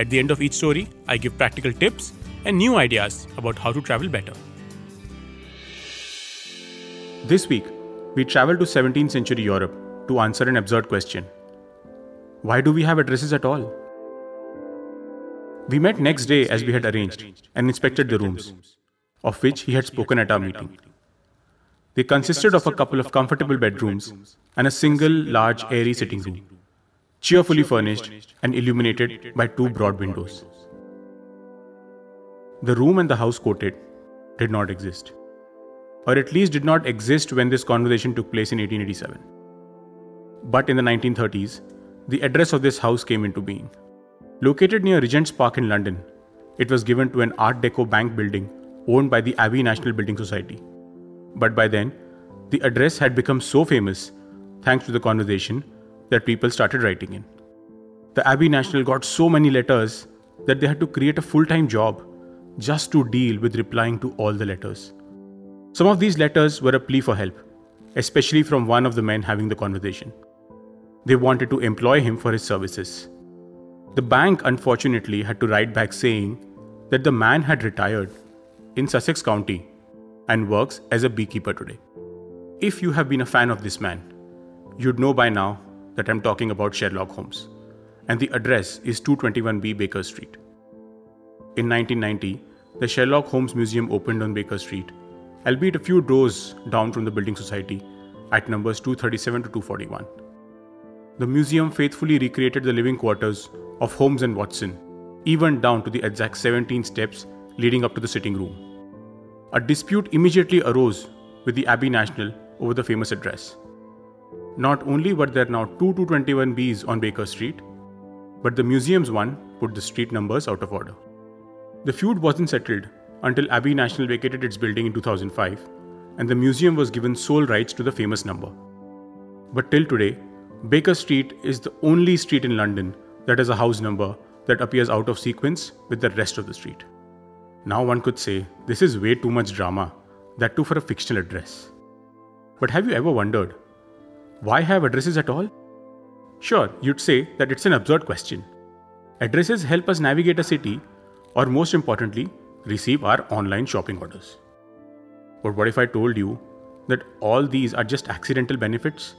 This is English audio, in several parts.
At the end of each story, I give practical tips and new ideas about how to travel better. This week, we travel to 17th century Europe to answer an absurd question Why do we have addresses at all? We met next day as we had arranged and inspected the rooms, of which he had spoken at our meeting. They consisted of a couple of comfortable bedrooms and a single large airy sitting room cheerfully furnished and illuminated by two broad windows. The room and the house quoted did not exist, or at least did not exist when this conversation took place in 1887. But in the 1930s, the address of this house came into being. Located near Regent's Park in London, it was given to an Art Deco bank building owned by the Abbey National Building Society. But by then, the address had become so famous, thanks to the conversation, that people started writing in. The Abbey National got so many letters that they had to create a full time job just to deal with replying to all the letters. Some of these letters were a plea for help, especially from one of the men having the conversation. They wanted to employ him for his services. The bank, unfortunately, had to write back saying that the man had retired in Sussex County and works as a beekeeper today. If you have been a fan of this man, you'd know by now that I'm talking about Sherlock Holmes, and the address is 221B Baker Street. In 1990, the Sherlock Holmes Museum opened on Baker Street, albeit a few doors down from the building society at numbers 237 to 241. The museum faithfully recreated the living quarters of Holmes and Watson, even down to the exact 17 steps leading up to the sitting room. A dispute immediately arose with the Abbey National over the famous address. Not only were there now two 221Bs on Baker Street, but the museum's one put the street numbers out of order. The feud wasn't settled until Abbey National vacated its building in 2005 and the museum was given sole rights to the famous number. But till today, Baker Street is the only street in London that has a house number that appears out of sequence with the rest of the street. Now one could say this is way too much drama, that too for a fictional address. But have you ever wondered why have addresses at all? Sure, you'd say that it's an absurd question. Addresses help us navigate a city, or most importantly, receive our online shopping orders. But what if I told you that all these are just accidental benefits?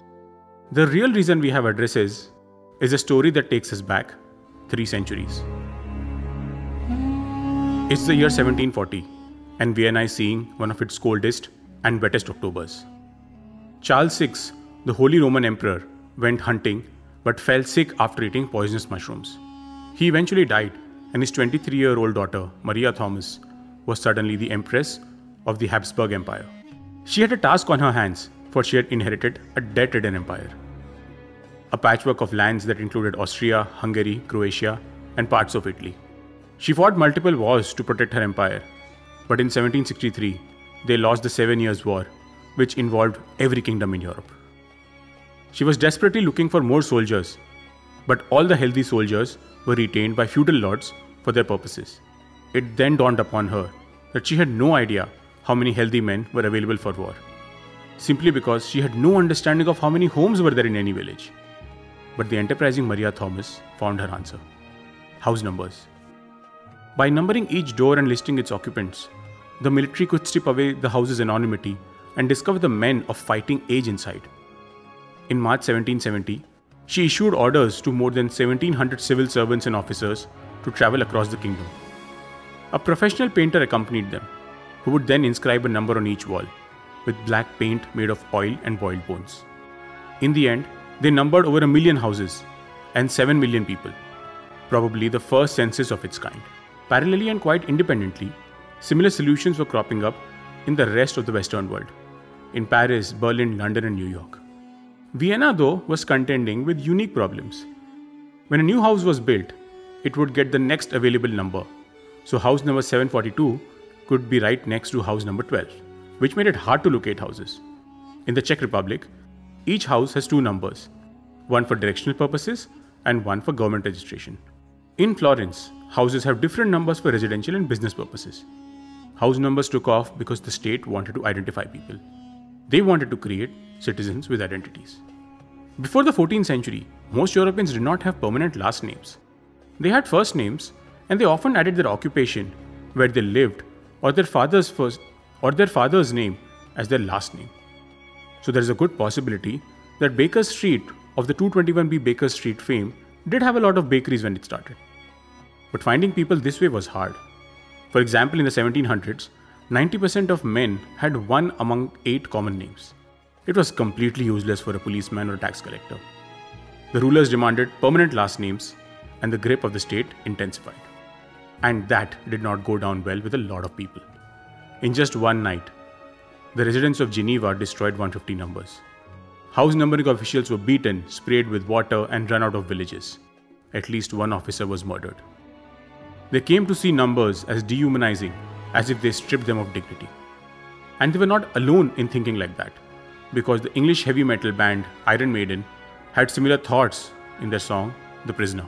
The real reason we have addresses is a story that takes us back three centuries. It's the year 1740, and Vienna is seeing one of its coldest and wettest Octobers. Charles VI the Holy Roman Emperor went hunting but fell sick after eating poisonous mushrooms. He eventually died, and his 23 year old daughter, Maria Theresa, was suddenly the Empress of the Habsburg Empire. She had a task on her hands, for she had inherited a debt ridden empire. A patchwork of lands that included Austria, Hungary, Croatia, and parts of Italy. She fought multiple wars to protect her empire, but in 1763, they lost the Seven Years' War, which involved every kingdom in Europe. She was desperately looking for more soldiers, but all the healthy soldiers were retained by feudal lords for their purposes. It then dawned upon her that she had no idea how many healthy men were available for war, simply because she had no understanding of how many homes were there in any village. But the enterprising Maria Theresa found her answer house numbers. By numbering each door and listing its occupants, the military could strip away the house's anonymity and discover the men of fighting age inside in March 1770, she issued orders to more than 1700 civil servants and officers to travel across the kingdom. A professional painter accompanied them, who would then inscribe a number on each wall, with black paint made of oil and boiled bones. In the end, they numbered over a million houses and 7 million people, probably the first census of its kind. Parallelly and quite independently, similar solutions were cropping up in the rest of the Western world, in Paris, Berlin, London, and New York. Vienna, though, was contending with unique problems. When a new house was built, it would get the next available number, So house number 742 could be right next to house number 12, which made it hard to locate houses. In the Czech Republic, each house has two numbers one for directional purposes and one for government registration. In Florence, houses have different numbers for residential and business purposes. House numbers took off because the state wanted to identify people. They wanted to create citizens with identities. Before the 14th century, most Europeans did not have permanent last names. They had first names, and they often added their occupation, where they lived, or their father's first or their father's name as their last name. So there is a good possibility that Baker Street of the 221B Baker Street fame did have a lot of bakeries when it started. But finding people this way was hard. For example, in the 1700s, 90% of men had one among eight common names. It was completely useless for a policeman or a tax collector. The rulers demanded permanent last names, and the grip of the state intensified. And that did not go down well with a lot of people. In just one night, the residents of Geneva destroyed 150 numbers. House numbering officials were beaten, sprayed with water, and run out of villages. At least one officer was murdered. They came to see numbers as dehumanizing, as if they stripped them of dignity. And they were not alone in thinking like that, because the English heavy metal band Iron Maiden had similar thoughts in their song The Prisoner.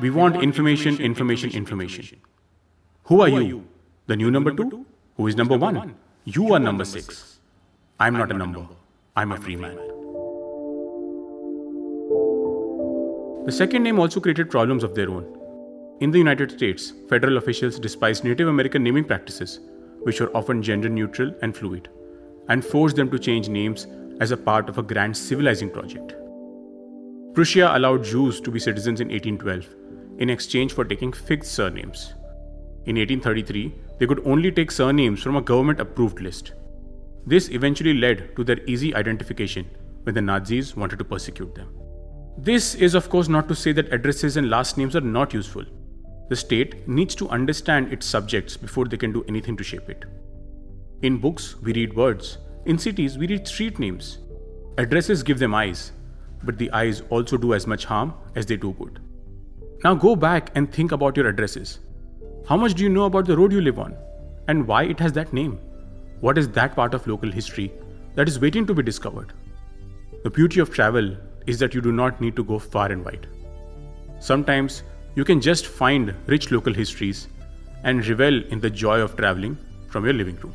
We want, we want information, information, information, information. Who are, Who are you? you? The new number two? Who is number one? You are number six. I'm not a number. I'm a free man. The second name also created problems of their own. In the United States, federal officials despised Native American naming practices, which were often gender neutral and fluid, and forced them to change names as a part of a grand civilizing project. Prussia allowed Jews to be citizens in 1812 in exchange for taking fixed surnames. In 1833, they could only take surnames from a government approved list. This eventually led to their easy identification when the Nazis wanted to persecute them. This is, of course, not to say that addresses and last names are not useful. The state needs to understand its subjects before they can do anything to shape it. In books, we read words. In cities, we read street names. Addresses give them eyes, but the eyes also do as much harm as they do good. Now go back and think about your addresses. How much do you know about the road you live on? And why it has that name? What is that part of local history that is waiting to be discovered? The beauty of travel is that you do not need to go far and wide. Sometimes you can just find rich local histories and revel in the joy of traveling from your living room.